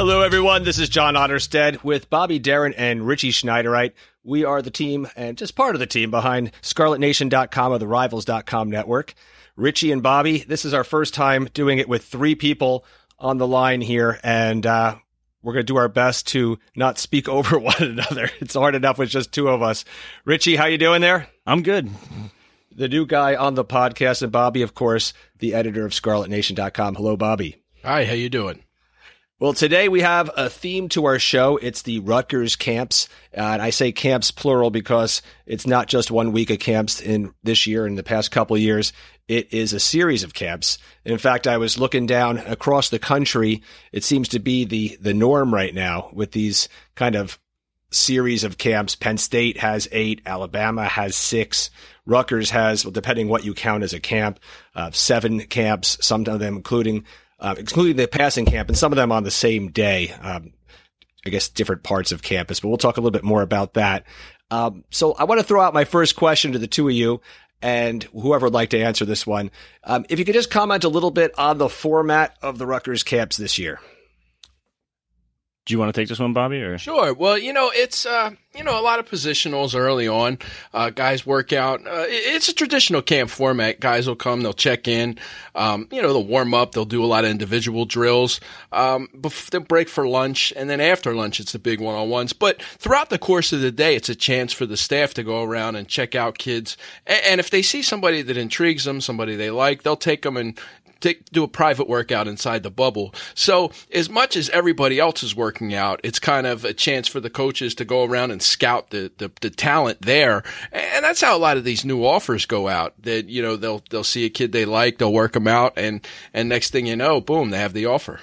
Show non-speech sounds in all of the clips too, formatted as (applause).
Hello, everyone. This is John Otterstead with Bobby Darin and Richie Schneiderite. We are the team and just part of the team behind ScarletNation.com of the Rivals.com network. Richie and Bobby, this is our first time doing it with three people on the line here, and uh, we're going to do our best to not speak (laughs) over one another. It's hard enough with just two of us. Richie, how you doing there? I'm good. The new guy on the podcast, and Bobby, of course, the editor of ScarletNation.com. Hello, Bobby. Hi, how you doing? Well, today we have a theme to our show. It's the Rutgers camps. Uh, and I say camps plural because it's not just one week of camps in this year and the past couple years. It is a series of camps. In fact, I was looking down across the country. It seems to be the, the norm right now with these kind of series of camps. Penn State has eight. Alabama has six. Rutgers has, well, depending what you count as a camp, uh, seven camps, some of them including uh, including the passing camp, and some of them on the same day. Um, I guess different parts of campus, but we'll talk a little bit more about that. Um, so I want to throw out my first question to the two of you and whoever would like to answer this one. Um, if you could just comment a little bit on the format of the Rutgers camps this year. Do you want to take this one, Bobby? Or sure. Well, you know, it's uh, you know a lot of positionals early on. Uh, guys work out. Uh, it's a traditional camp format. Guys will come, they'll check in. Um, you know, they'll warm up. They'll do a lot of individual drills. Um, bef- they'll break for lunch, and then after lunch, it's the big one on ones. But throughout the course of the day, it's a chance for the staff to go around and check out kids. And, and if they see somebody that intrigues them, somebody they like, they'll take them and take, do a private workout inside the bubble. So as much as everybody else is working out, it's kind of a chance for the coaches to go around and scout the, the, the talent there. And that's how a lot of these new offers go out that, you know, they'll, they'll see a kid they like, they'll work them out and, and next thing you know, boom, they have the offer.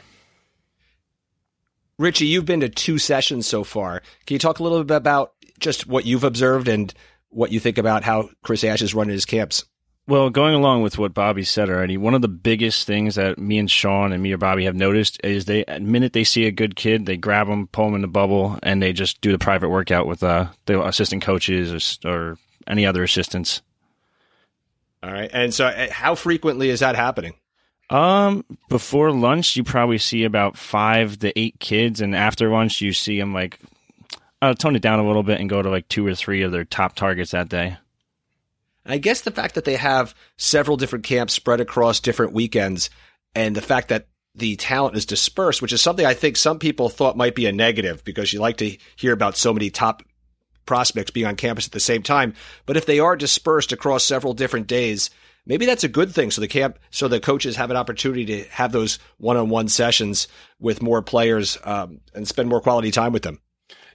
Richie, you've been to two sessions so far. Can you talk a little bit about just what you've observed and what you think about how Chris Ash is running his camps? Well, going along with what Bobby said already, one of the biggest things that me and Sean and me or Bobby have noticed is they, the minute they see a good kid, they grab them, pull them in the bubble, and they just do the private workout with uh, the assistant coaches or, or any other assistants. All right. And so, uh, how frequently is that happening? Um, before lunch, you probably see about five to eight kids, and after lunch, you see them like uh, tone it down a little bit and go to like two or three of their top targets that day. I guess the fact that they have several different camps spread across different weekends and the fact that the talent is dispersed, which is something I think some people thought might be a negative because you like to hear about so many top prospects being on campus at the same time. But if they are dispersed across several different days, maybe that's a good thing. So the camp, so the coaches have an opportunity to have those one-on-one sessions with more players um, and spend more quality time with them.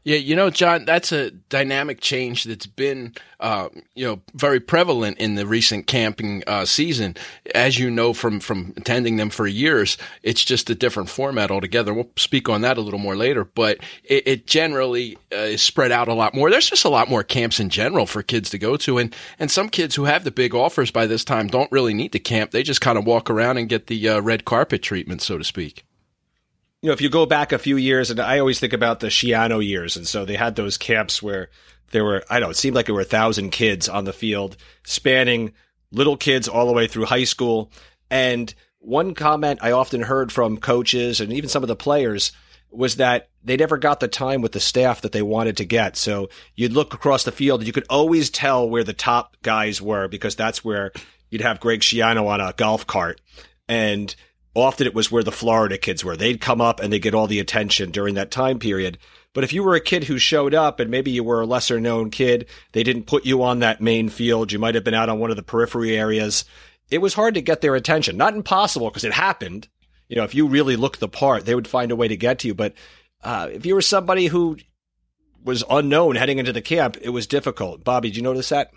Yeah, you know, John, that's a dynamic change that's been, uh, you know, very prevalent in the recent camping uh, season. As you know from from attending them for years, it's just a different format altogether. We'll speak on that a little more later, but it, it generally uh, is spread out a lot more. There's just a lot more camps in general for kids to go to, and and some kids who have the big offers by this time don't really need to camp. They just kind of walk around and get the uh, red carpet treatment, so to speak you know, if you go back a few years, and I always think about the Schiano years, and so they had those camps where there were, I don't know, it seemed like there were a thousand kids on the field, spanning little kids all the way through high school. And one comment I often heard from coaches and even some of the players was that they never got the time with the staff that they wanted to get. So you'd look across the field and you could always tell where the top guys were because that's where you'd have Greg Schiano on a golf cart. And often it was where the Florida kids were. They'd come up and they get all the attention during that time period. But if you were a kid who showed up and maybe you were a lesser known kid, they didn't put you on that main field. You might have been out on one of the periphery areas. It was hard to get their attention. Not impossible because it happened. You know, if you really looked the part, they would find a way to get to you. But uh, if you were somebody who was unknown heading into the camp, it was difficult. Bobby, did you notice that?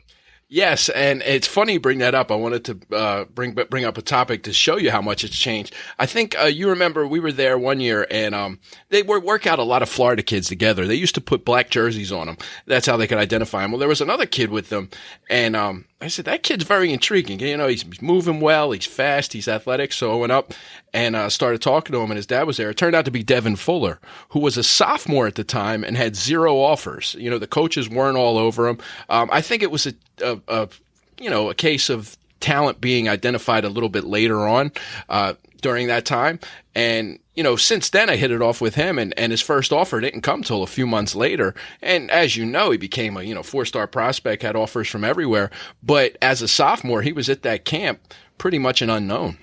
Yes, and it's funny you bring that up. I wanted to uh, bring bring up a topic to show you how much it's changed. I think uh, you remember we were there one year, and um, they were work out a lot of Florida kids together. They used to put black jerseys on them. That's how they could identify them. Well, there was another kid with them, and um, I said that kid's very intriguing. You know, he's, he's moving well, he's fast, he's athletic. So I went up and uh, started talking to him, and his dad was there. It turned out to be Devin Fuller, who was a sophomore at the time and had zero offers. You know, the coaches weren't all over him. Um, I think it was a, a, a, you know, a case of talent being identified a little bit later on. Uh, during that time. And, you know, since then I hit it off with him and, and his first offer didn't come till a few months later. And as you know, he became a, you know, four star prospect, had offers from everywhere. But as a sophomore, he was at that camp pretty much an unknown.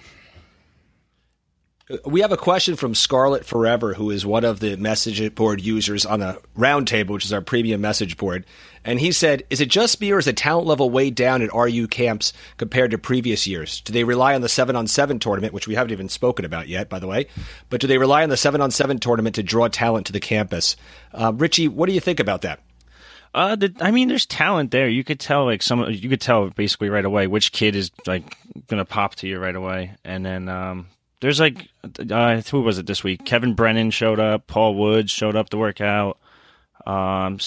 We have a question from Scarlet Forever, who is one of the message board users on the Roundtable, which is our premium message board. And he said, Is it just me or is the talent level way down at RU camps compared to previous years? Do they rely on the 7 on 7 tournament, which we haven't even spoken about yet, by the way? But do they rely on the 7 on 7 tournament to draw talent to the campus? Uh, Richie, what do you think about that? Uh, the, I mean, there's talent there. You could tell, like some, you could tell basically right away which kid is like gonna pop to you right away, and then um, there's like, uh, who was it this week? Kevin Brennan showed up. Paul Woods showed up to work out. Um,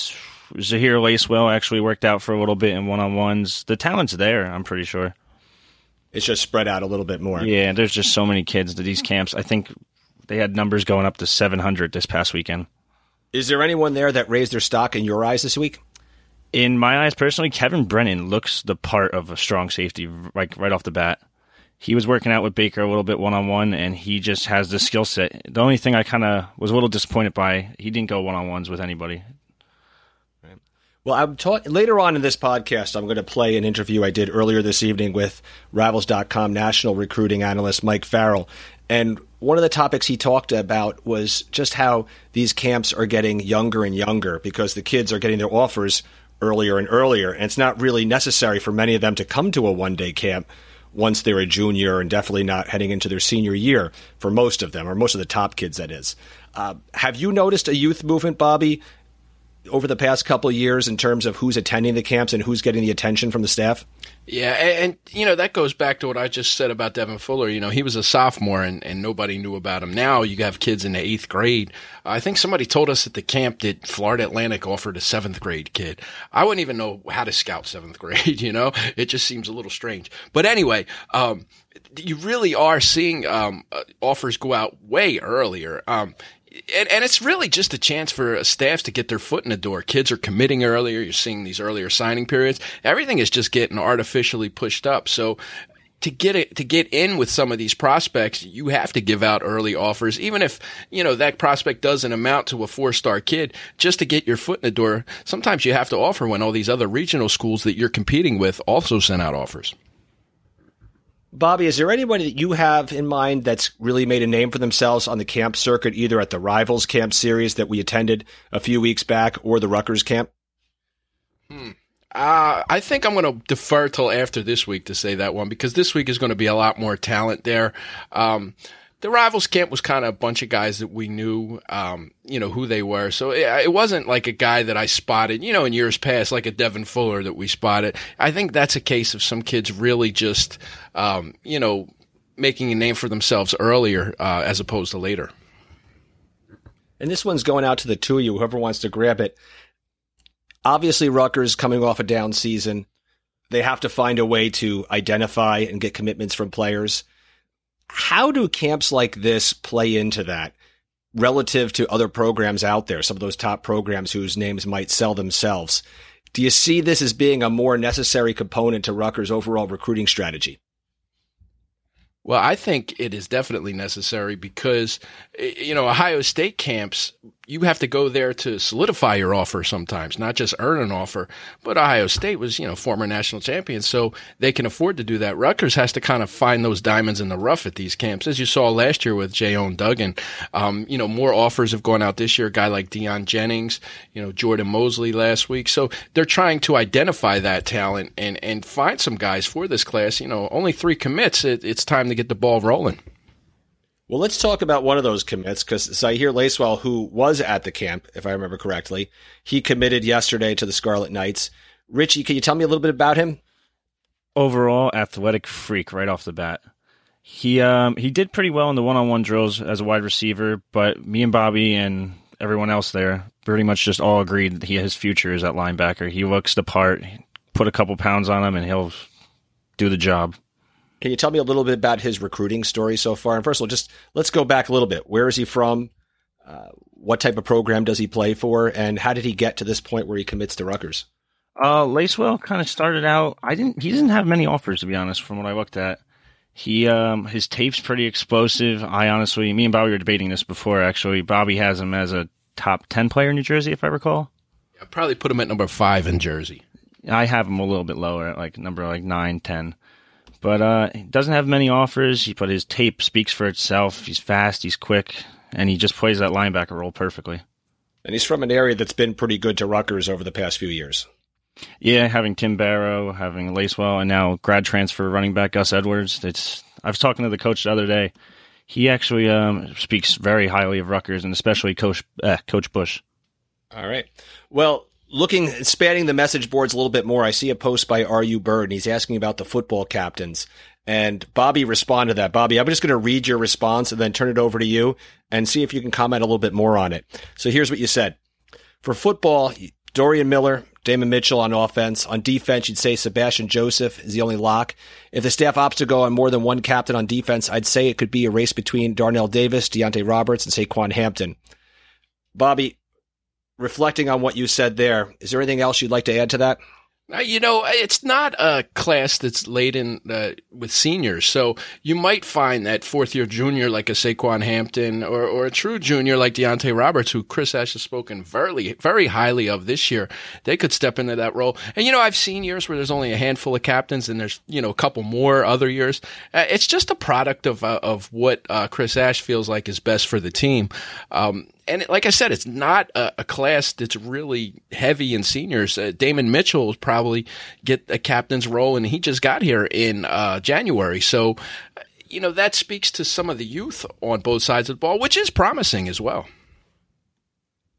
Zahir Lacewell actually worked out for a little bit in one on ones. The talent's there, I'm pretty sure. It's just spread out a little bit more. Yeah, there's just so many kids to these camps. I think they had numbers going up to 700 this past weekend. Is there anyone there that raised their stock in your eyes this week? In my eyes, personally, Kevin Brennan looks the part of a strong safety, like right off the bat he was working out with Baker a little bit one on one, and he just has the skill set. The only thing I kind of was a little disappointed by, he didn't go one on ones with anybody. Well, I'm talking later on in this podcast. I'm going to play an interview I did earlier this evening with Rivals.com national recruiting analyst Mike Farrell, and one of the topics he talked about was just how these camps are getting younger and younger because the kids are getting their offers earlier and earlier, and it's not really necessary for many of them to come to a one day camp once they're a junior and definitely not heading into their senior year for most of them, or most of the top kids, that is. Uh, have you noticed a youth movement, Bobby, over the past couple years in terms of who's attending the camps and who's getting the attention from the staff? Yeah, and, and, you know that goes back to what I just said about Devin Fuller. You know, he was a sophomore and, and nobody knew about him. Now you have kids in the eighth grade. I think somebody told us at the camp that Florida Atlantic offered a seventh grade kid. I wouldn't even know how to scout seventh (laughs) grade. You know, it just seems a little strange. But anyway, um, you really are seeing um, uh, offers go out way earlier. Um, and, and it's really just a chance for staffs to get their foot in the door. Kids are committing earlier. You're seeing these earlier signing periods. Everything is just getting artificially pushed up. So to get it to get in with some of these prospects, you have to give out early offers, even if you know that prospect doesn't amount to a four star kid. Just to get your foot in the door, sometimes you have to offer when all these other regional schools that you're competing with also send out offers. Bobby, is there anybody that you have in mind that's really made a name for themselves on the camp circuit, either at the Rivals Camp Series that we attended a few weeks back or the Rutgers Camp? Hmm. Uh, I think I'm going to defer till after this week to say that one because this week is going to be a lot more talent there. Um, the rivals camp was kind of a bunch of guys that we knew, um, you know, who they were. So it, it, wasn't like a guy that I spotted, you know, in years past, like a Devin Fuller that we spotted. I think that's a case of some kids really just, um, you know, making a name for themselves earlier uh, as opposed to later. And this one's going out to the two of you, whoever wants to grab it. Obviously, Rutgers coming off a down season. They have to find a way to identify and get commitments from players how do camps like this play into that relative to other programs out there, some of those top programs whose names might sell themselves? Do you see this as being a more necessary component to Rutgers' overall recruiting strategy? Well, I think it is definitely necessary because, you know, Ohio State camps you have to go there to solidify your offer sometimes, not just earn an offer. But Ohio State was, you know, former national champion, so they can afford to do that. Rutgers has to kind of find those diamonds in the rough at these camps, as you saw last year with Jayon Duggan. Um, you know, more offers have gone out this year. A guy like Deion Jennings, you know, Jordan Mosley last week. So they're trying to identify that talent and and find some guys for this class. You know, only three commits. It, it's time to get the ball rolling. Well, let's talk about one of those commits because Zahir Lacewell, who was at the camp, if I remember correctly, he committed yesterday to the Scarlet Knights. Richie, can you tell me a little bit about him? Overall, athletic freak right off the bat. He um, he did pretty well in the one-on-one drills as a wide receiver, but me and Bobby and everyone else there pretty much just all agreed that he his future is at linebacker. He looks the part. Put a couple pounds on him, and he'll do the job. Can you tell me a little bit about his recruiting story so far? And first of all, just let's go back a little bit. Where is he from? Uh, what type of program does he play for? And how did he get to this point where he commits to Rutgers? Uh, Lacewell kind of started out. I didn't. He didn't have many offers to be honest. From what I looked at, He um his tape's pretty explosive. I honestly, me and Bobby were debating this before. Actually, Bobby has him as a top ten player in New Jersey, if I recall. I probably put him at number five in Jersey. I have him a little bit lower, at like number like nine, ten. But uh, he doesn't have many offers. But his tape speaks for itself. He's fast, he's quick, and he just plays that linebacker role perfectly. And he's from an area that's been pretty good to Rutgers over the past few years. Yeah, having Tim Barrow, having Lacewell, and now grad transfer running back Gus Edwards. It's I was talking to the coach the other day. He actually um, speaks very highly of Rutgers, and especially Coach uh, Coach Bush. All right. Well, looking spanning the message boards a little bit more, I see a post by R.U. Bird, and he's asking about the football captains. And Bobby responded to that. Bobby, I'm just going to read your response and then turn it over to you and see if you can comment a little bit more on it. So here's what you said. For football, Dorian Miller, Damon Mitchell on offense. On defense, you'd say Sebastian Joseph is the only lock. If the staff opts to go on more than one captain on defense, I'd say it could be a race between Darnell Davis, Deonte Roberts, and Saquan Hampton. Bobby, reflecting on what you said there, is there anything else you'd like to add to that? Uh, you know, it's not a class that's laden uh, with seniors. So you might find that fourth year junior like a Saquan Hampton or, or a true junior like Deonte Roberts, who Chris Ash has spoken very, very highly of this year. They could step into that role. And, you know, I've seen years where there's only a handful of captains and there's, you know, a couple more other years. Uh, it's just a product of, uh, of what uh, Chris Ash feels like is best for the team. Um, and like I said, it's not a, a, class that's really heavy in seniors. Uh, Damon Mitchell will probably get a captain's role, and he just got here in uh, January. So, you know, that speaks to some of the youth on both sides of the ball, which is promising as well.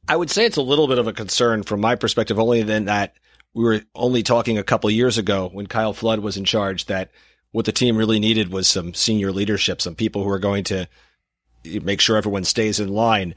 I would say it's a little bit of a concern from my perspective, only then that we were only talking a couple years ago when Kyle Flood was in charge that what the team really needed was some senior leadership, some people who are going to make sure everyone stays in line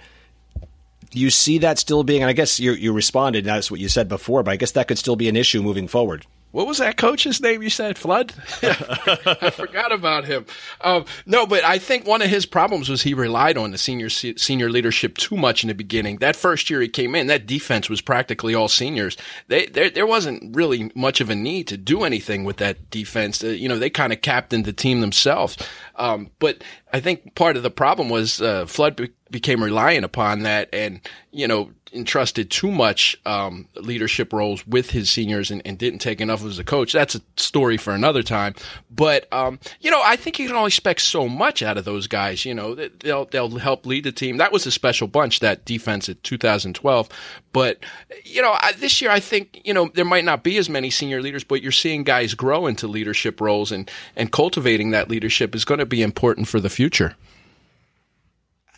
you see that still being, and I guess you, you responded, that's what you said before, but I guess that could still be an issue moving forward. What was that coach's name you said? Flood? (laughs) I forgot about him. Um, no, but I think one of his problems was he relied on the senior senior leadership too much in the beginning. That first year he came in, that defense was practically all seniors. They, there, there wasn't really much of a need to do anything with that defense. Uh, you know, they kind of captained the team themselves. Um, but I think part of the problem was uh, Flood became reliant upon that, and you know entrusted too much um, leadership roles with his seniors and, and, didn't take enough as a coach. That's a story for another time. But um, you know, I think you can only expect so much out of those guys. You know, they'll they'll help lead the team. That was a special bunch that defense at 2012. But you know, I, this year I think you know there might not be as many senior leaders, but you're seeing guys grow into leadership roles, and and cultivating that leadership is going to be important for the future.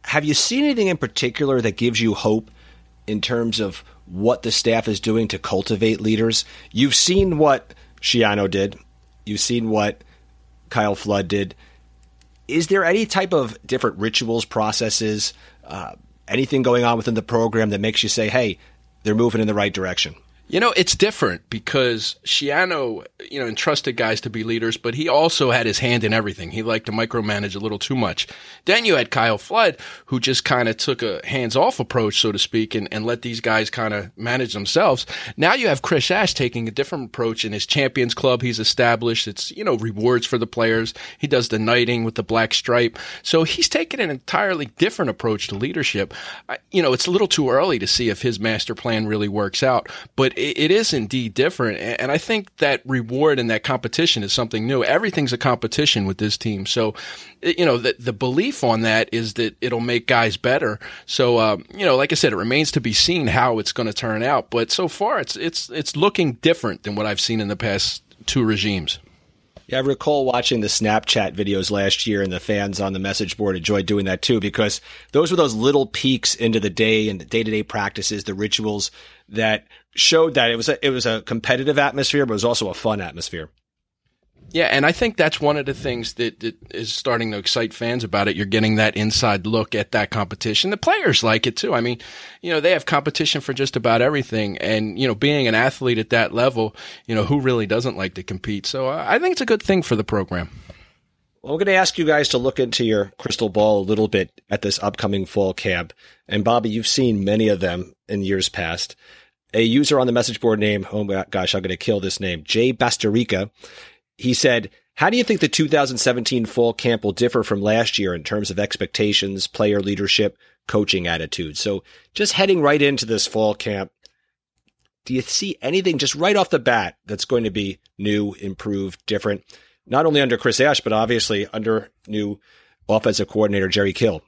Have you seen anything in particular that gives you hope in terms of what the staff is doing to cultivate leaders? You've seen what Schiano did. You've seen what Kyle Flood did. Is there any type of different rituals, processes, uh, anything going on within the program that makes you say, hey, they're moving in the right direction? You know, it's different because Schiano, you know, entrusted guys to be leaders, but he also had his hand in everything. He liked to micromanage a little too much. Then you had Kyle Flood, who just kind of took a hands off approach, so to speak, and, and let these guys kind of manage themselves. Now you have Chris Ash taking a different approach in his Champions Club he's established. It's, you know, rewards for the players. He does the knighting with the black stripe. So he's taken an entirely different approach to leadership. I, you know, it's a little too early to see if his master plan really works out, but it, is indeed different. And I think that reward and that competition is something new. Everything's a competition with this team. So, you know, the, the belief on that is that it'll make guys better. So, um, you know, like I said, it remains to be seen how it's going to turn out. But so far, it's, it's, it's looking different than what I've seen in the past two regimes. Yeah, I recall watching the Snapchat videos last year, and the fans on the message board enjoyed doing that too, because those were those little peeks into the day and the day to day practices, the rituals that showed that it was a, it was a competitive atmosphere, but it was also a fun atmosphere. Yeah, and I think that's one of the things that, that is starting to excite fans about it. You're getting that inside look at that competition. The players like it too. I mean, you know, they have competition for just about everything. And, you know, being an athlete at that level, you know, who really doesn't like to compete? So uh, I think it's a good thing for the program. Well, I'm going to ask you guys to look into your crystal ball a little bit at this upcoming fall camp. And Bobby, you've seen many of them in years past. A user on the message board name, oh my gosh, I'm going to kill this name, Jay Basterica he said, How do you think the 2017 fall camp will differ from last year in terms of expectations, player leadership, coaching attitude? So just heading right into this fall camp, do you see anything just right off the bat that's going to be new, improved, different? Not only under Chris Ash, but obviously under new offensive coordinator Jerry Kill.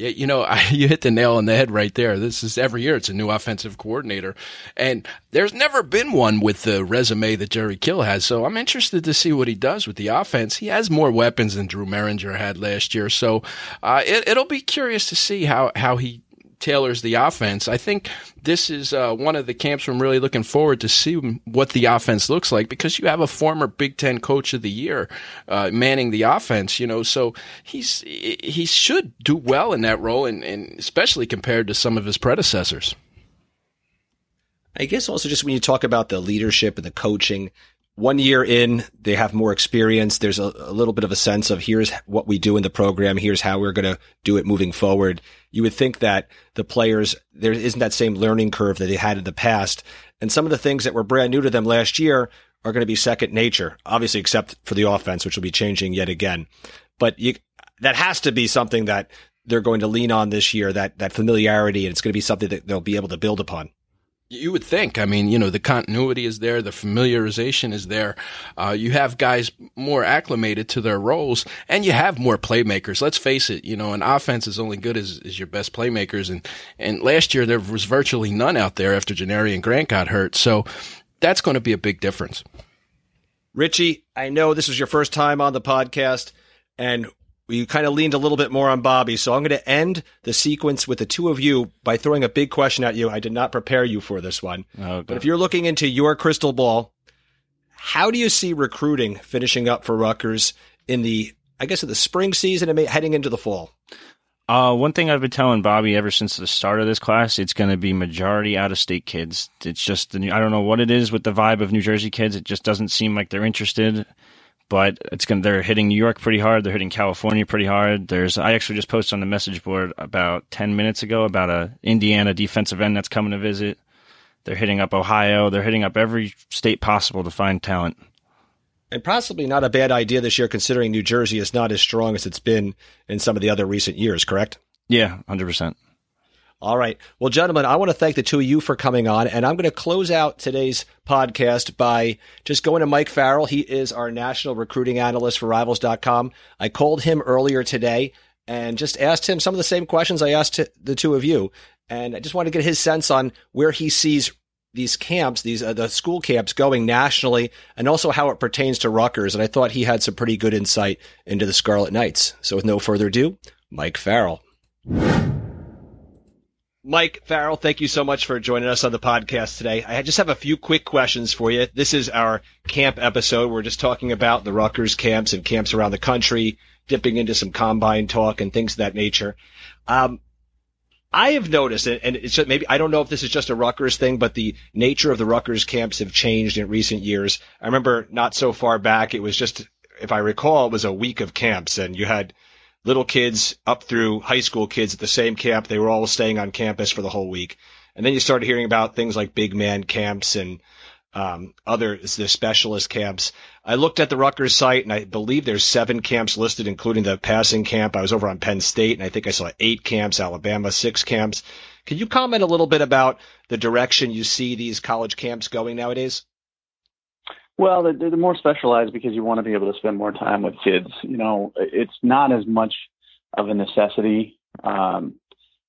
Yeah, you know, (laughs) I, you hit the nail on the head right there. This is every year it's a new offensive coordinator, and there's never been one with the resume that Jerry Kill has. So I'm interested to see what he does with the offense. He has more weapons than Drew Mehringer had last year, so uh, it, it'll be curious to see how how he tailors the offense. I think this is uh, one of the camps I'm really looking forward to see what the offense looks like because you have a former Big Ten Coach of the Year uh, manning the offense. You know, so he's he should do well in that role, and, and especially compared to some of his predecessors. I guess also just when you talk about the leadership and the coaching, one year in, they have more experience. There's a, a, little bit of a sense of here's what we do in the program. Here's how we're going to do it moving forward. You would think that the players, there isn't that same learning curve that they had in the past. And some of the things that were brand new to them last year are going to be second nature, obviously, except for the offense, which will be changing yet again. But you, that has to be something that they're going to lean on this year, that, that familiarity, and it's going to be something that they'll be able to build upon. You would think. I mean, you know, the continuity is there, the familiarization is there. Uh, you have guys more acclimated to their roles, and you have more playmakers. Let's face it. You know, an offense is only good as, as your best playmakers, and and last year there was virtually none out there after Janarion Grant got hurt. So that's going to be a big difference. Richie, I know this was your first time on the podcast, and we kind of leaned a little bit more on Bobby. So I'm going to end the sequence with the two of you by throwing a big question at you. I did not prepare you for this one. Okay. But if you're looking into your crystal ball, how do you see recruiting finishing up for Rutgers in the, I guess, in the spring season and heading into the fall? Uh, one thing I've been telling Bobby ever since the start of this class, it's going to be majority out of state kids. It's just, I don't know what it is with the vibe of New Jersey kids. It just doesn't seem like they're interested but it's going they're hitting New York pretty hard. They're hitting California pretty hard. There's I actually just posted on the message board about 10 minutes ago about a Indiana defensive end that's coming to visit. They're hitting up Ohio. They're hitting up every state possible to find talent. And possibly not a bad idea this year considering New Jersey is not as strong as it's been in some of the other recent years, correct? Yeah, 100%. All right. Well, gentlemen, I want to thank the two of you for coming on. And I'm going to close out today's podcast by just going to Mike Farrell. He is our national recruiting analyst for rivals.com. I called him earlier today and just asked him some of the same questions I asked the two of you. And I just want to get his sense on where he sees these camps, these uh, the school camps going nationally, and also how it pertains to Rutgers. And I thought he had some pretty good insight into the Scarlet Knights. So with no further ado, Mike Farrell. Mike Farrell, thank you so much for joining us on the podcast today. I just have a few quick questions for you. This is our camp episode. We're just talking about the Rutgers camps and camps around the country, dipping into some combine talk and things of that nature. Um, I have noticed, and it's just maybe I don't know if this is just a Rutgers thing, but the nature of the Rutgers camps have changed in recent years. I remember not so far back, it was just, if I recall, it was a week of camps, and you had little kids up through high school kids at the same camp. They were all staying on campus for the whole week. And then you started hearing about things like big man camps and um, other the specialist camps. I looked at the Rutgers site and I believe there's seven camps listed, including the passing camp. I was over on Penn State and I think I saw eight camps, Alabama six camps. Can you comment a little bit about the direction you see these college camps going nowadays? Well, they're, more specialized because you want to be able to spend more time with kids. You know, it's not as much of a necessity um,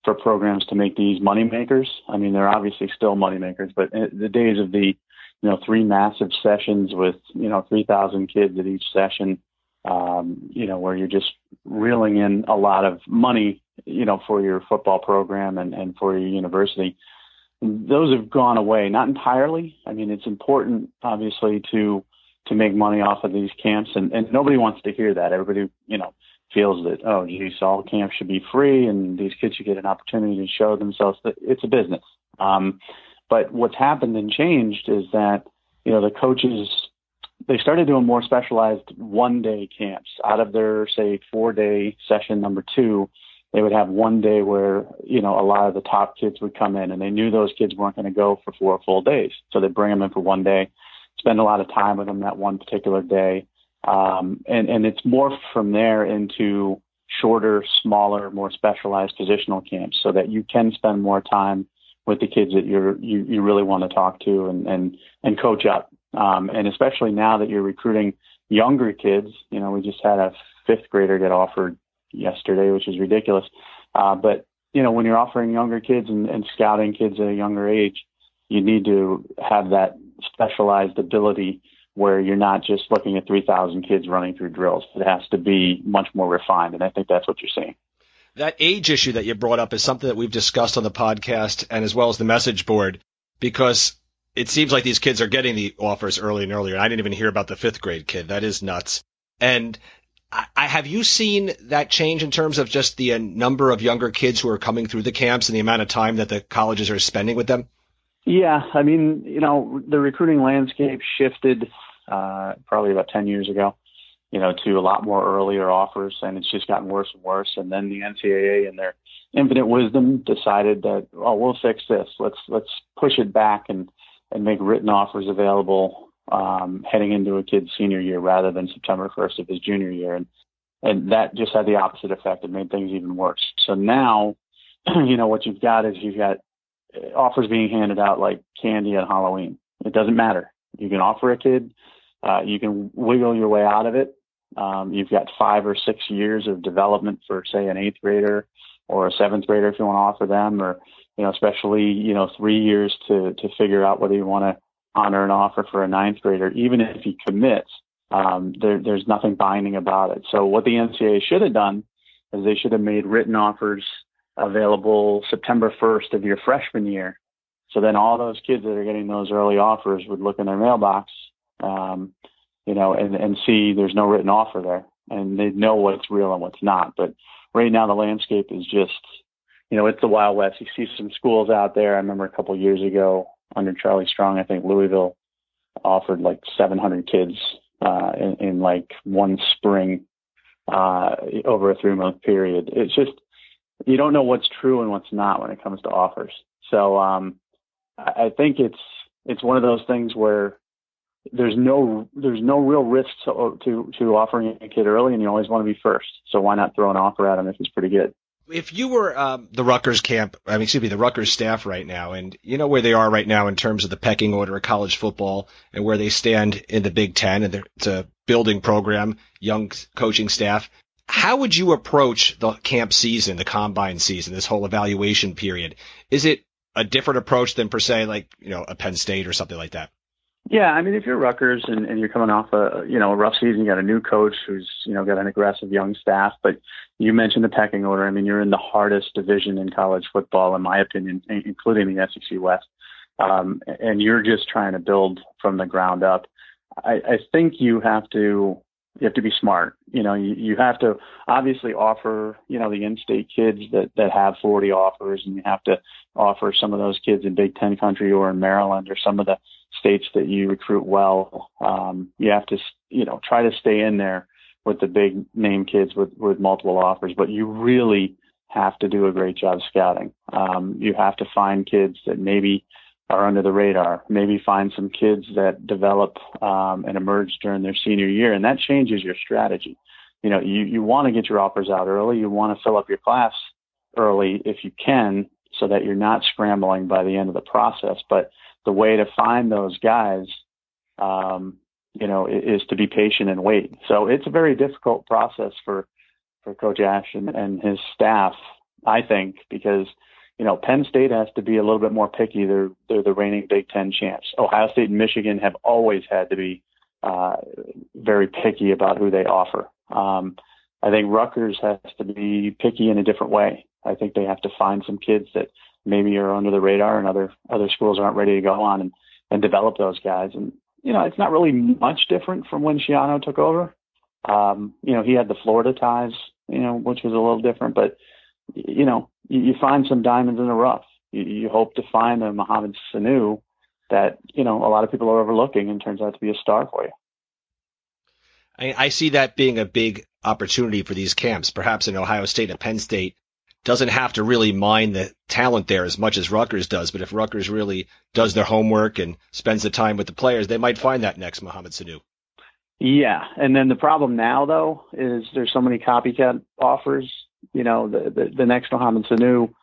for programs to make these money makers. I mean, they're obviously still money makers, but the days of the, you know, three massive sessions with, you know, 3,000 kids at each session, um, you know, where you're just reeling in a lot of money, you know, for your football program and, and for your university those have gone away, not entirely. I mean, it's important, obviously, to to make money off of these camps, and, and nobody wants to hear that. Everybody, you know, feels that oh, geez, all camps should be free, and these kids should get an opportunity to show themselves. That it's a business. Um, but what's happened and changed is that you know the coaches they started doing more specialized one day camps out of their say four day session number two they would have one day where you know a lot of the top kids would come in and they knew those kids weren't going to go for four full days so they'd bring them in for one day spend a lot of time with them that one particular day Um, and, and it's morphed from there into shorter, smaller, more specialized positional camps so that you can spend more time with the kids that you're, you, you really want to talk to and, and, and coach up. Um, and especially now that you're recruiting younger kids, you know, we just had a fifth grader get offered yesterday, which is ridiculous. Uh, but, you know, when you're offering younger kids and, and scouting kids at a younger age, you need to have that specialized ability where you're not just looking at 3,000 kids running through drills. It has to be much more refined, and I think that's what you're seeing. That age issue that you brought up is something that we've discussed on the podcast and as well as the message board because it seems like these kids are getting the offers early and earlier. I didn't even hear about the fifth grade kid. That is nuts. And I, have you seen that change in terms of just the uh, number of younger kids who are coming through the camps and the amount of time that the colleges are spending with them? Yeah, I mean, you know, the recruiting landscape shifted uh, probably about 10 years ago, you know, to a lot more earlier offers, and it's just gotten worse and worse. And then the NCAA, in their infinite wisdom, decided that, oh, we'll fix this. Let's let's push it back and and make written offers available um, heading into a kid's senior year rather than September 1st of his junior year, and and that just had the opposite effect. It made things even worse. So now, (clears throat) you know, what you've got is you've got offers being handed out like candy at Halloween. It doesn't matter. You can offer a kid, uh, you can wiggle your way out of it. Um, you've got five or six years of development for, say, an eighth grader or a seventh grader if you want to offer them, or you know, especially you know, three years to to figure out whether you want to honor an offer for a ninth grader. Even if he commits, um, there, there's nothing binding about it. So what the NCAA should have done is they should have made written offers available September 1st of your freshman year. So then all those kids that are getting those early offers would look in their mailbox, um, you know, and, and see there's no written offer there and they know what's real and what's not. But right now the landscape is just, you know, it's the Wild West. You see some schools out there. I remember a couple years ago under Charlie Strong, I think Louisville offered like 700 kids uh, in, in like one spring uh, over a three month period. It's just, you don't know what's true and what's not when it comes to offers. So um, I think it's it's one of those things where there's no there's no real risk to, to to offering a kid early, and you always want to be first. So why not throw an offer at him if he's pretty good? If you were um, the Rutgers camp, I mean, excuse me, the Rutgers staff right now, and you know where they are right now in terms of the pecking order of college football and where they stand in the Big Ten, and it's a building program, young coaching staff how would you approach the camp season, the combine season, this whole evaluation period? Is it a different approach than per se like, you know, a Penn State or something like that? Yeah, I mean, if you're Rutgers and, and you're coming off a you know a rough season, you got a new coach who's you know got an aggressive young staff. But you mentioned the pecking order. I mean, you're in the hardest division in college football, in my opinion, including the SEC West. Um, and you're just trying to build from the ground up. I, I think you have to you have to be smart. You know, you, you have to obviously offer, you know, the in-state kids that, that have 40 offers and you have to offer some of those kids in Big Ten country or in Maryland or some of the states that you recruit well. Um, you have to, you know, try to stay in there with the big name kids with, with multiple offers, but you really have to do a great job scouting. Um, you have to find kids that maybe are under the radar. Maybe find some kids that develop um, and emerge during their senior year, and that changes your strategy. You know, you, you want to get your offers out early. You want to fill up your class early if you can, so that you're not scrambling by the end of the process. But the way to find those guys, um, you know, is to be patient and wait. So it's a very difficult process for for Coach Ash and, and his staff, I think, because you know, Penn State has to be a little bit more picky. They're they're the reigning Big Ten champs. Ohio State and Michigan have always had to be uh, very picky about who they offer. Um, I think Rutgers has to be picky in a different way. I think they have to find some kids that maybe are under the radar and other other schools aren't ready to go on and and develop those guys. And you know, it's not really much different from when Schiano took over. Um, you know, he had the Florida ties, you know, which was a little different, but you know, you, you find some diamonds in the rough. You, you hope to find a Mohamed Sanu that you know a lot of people are overlooking and turns out to be a star for you. I, I see that being a big opportunity for these camps. Perhaps in Ohio State and Penn State doesn't have to really mine the talent there as much as Rutgers does. But if Rutgers really does their homework and spends the time with the players, they might find that next Mohamed Sanu. Yeah, and then the problem now though is there's so many copycat offers. You know, the the, the next Mohamed Sanu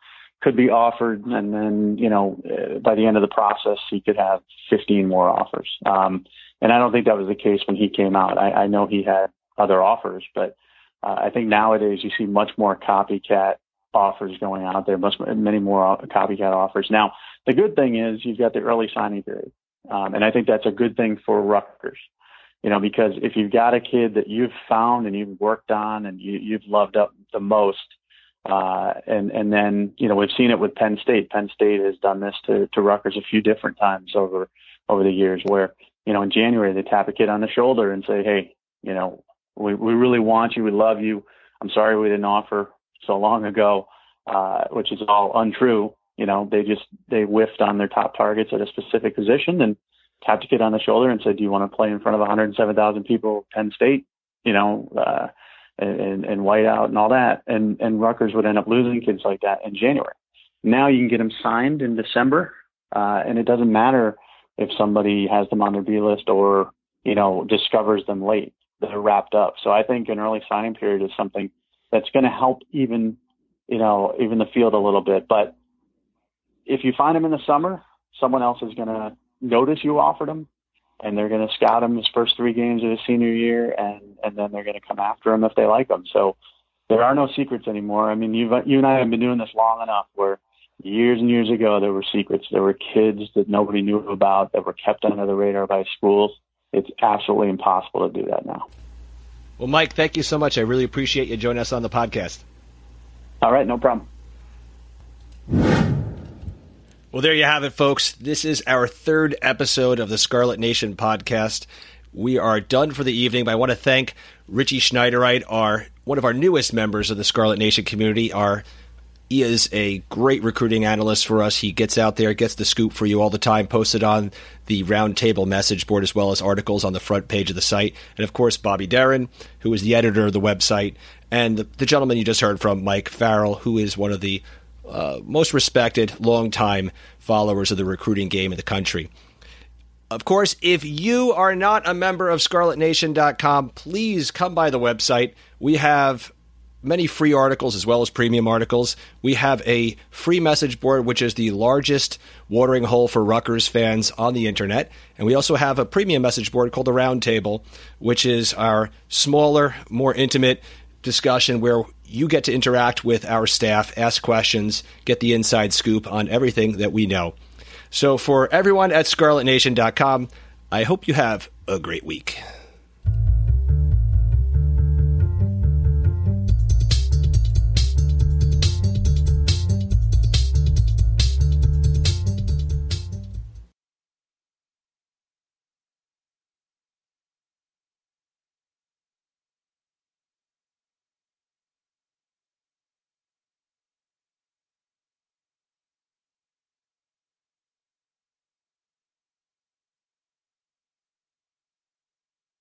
could be offered, and then you know uh, by the end of the process he could have 15 more offers. Um, and I don't think that was the case when he came out. I, I know he had other offers, but uh, I think nowadays you see much more copycat offers going out there, much many more copycat offers. Now the good thing is you've got the early signing period, um, and I think that's a good thing for Rutgers. You know, because if you've got a kid that you've found and you've worked on and you, you've loved up the most, uh, and and then you know we've seen it with Penn State. Penn State has done this to to Rutgers a few different times over over the years, where you know in January they tap a kid on the shoulder and say, hey, you know we we really want you, we love you. I'm sorry we didn't offer so long ago, uh, which is all untrue. You know they just they whiffed on their top targets at a specific position and tapped a kid on the shoulder and said, do you want to play in front of 107,000 people, Penn State? You know. Uh, and, and whiteout and all that. And, and Rutgers would end up losing kids like that in January. Now you can get them signed in December, uh, and it doesn't matter if somebody has them on their B list or, you know, discovers them late. They're wrapped up. So I think an early signing period is something that's going to help even, you know, even the field a little bit. But if you find them in the summer, someone else is going to notice you offered them and they're going to scout him his first three games of his senior year, and and then they're going to come after him if they like him. So there are no secrets anymore. I mean, you you and I have been doing this long enough where years and years ago there were secrets. There were kids that nobody knew about that were kept under the radar by schools. It's absolutely impossible to do that now. Well, Mike, thank you so much. I really appreciate you joining us on the podcast. All right, no problem. Well, there you have it, folks. This is our third episode of the Scarlet Nation podcast. We are done for the evening, but I want to thank Richie Schneiderite, our one of our newest members of the Scarlet Nation community. Our he is a great recruiting analyst for us. He gets out there, gets the scoop for you all the time, posted on the roundtable message board as well as articles on the front page of the site. And of course, Bobby Darren, who is the editor of the website, and the, the gentleman you just heard from, Mike Farrell, who is one of the uh, most respected, longtime followers of the recruiting game in the country. Of course, if you are not a member of ScarletNation.com, please come by the website. We have many free articles as well as premium articles. We have a free message board, which is the largest watering hole for Rutgers fans on the internet. And we also have a premium message board called the Roundtable, which is our smaller, more intimate discussion where you get to interact with our staff, ask questions, get the inside scoop on everything that we know. So, for everyone at scarletnation.com, I hope you have a great week.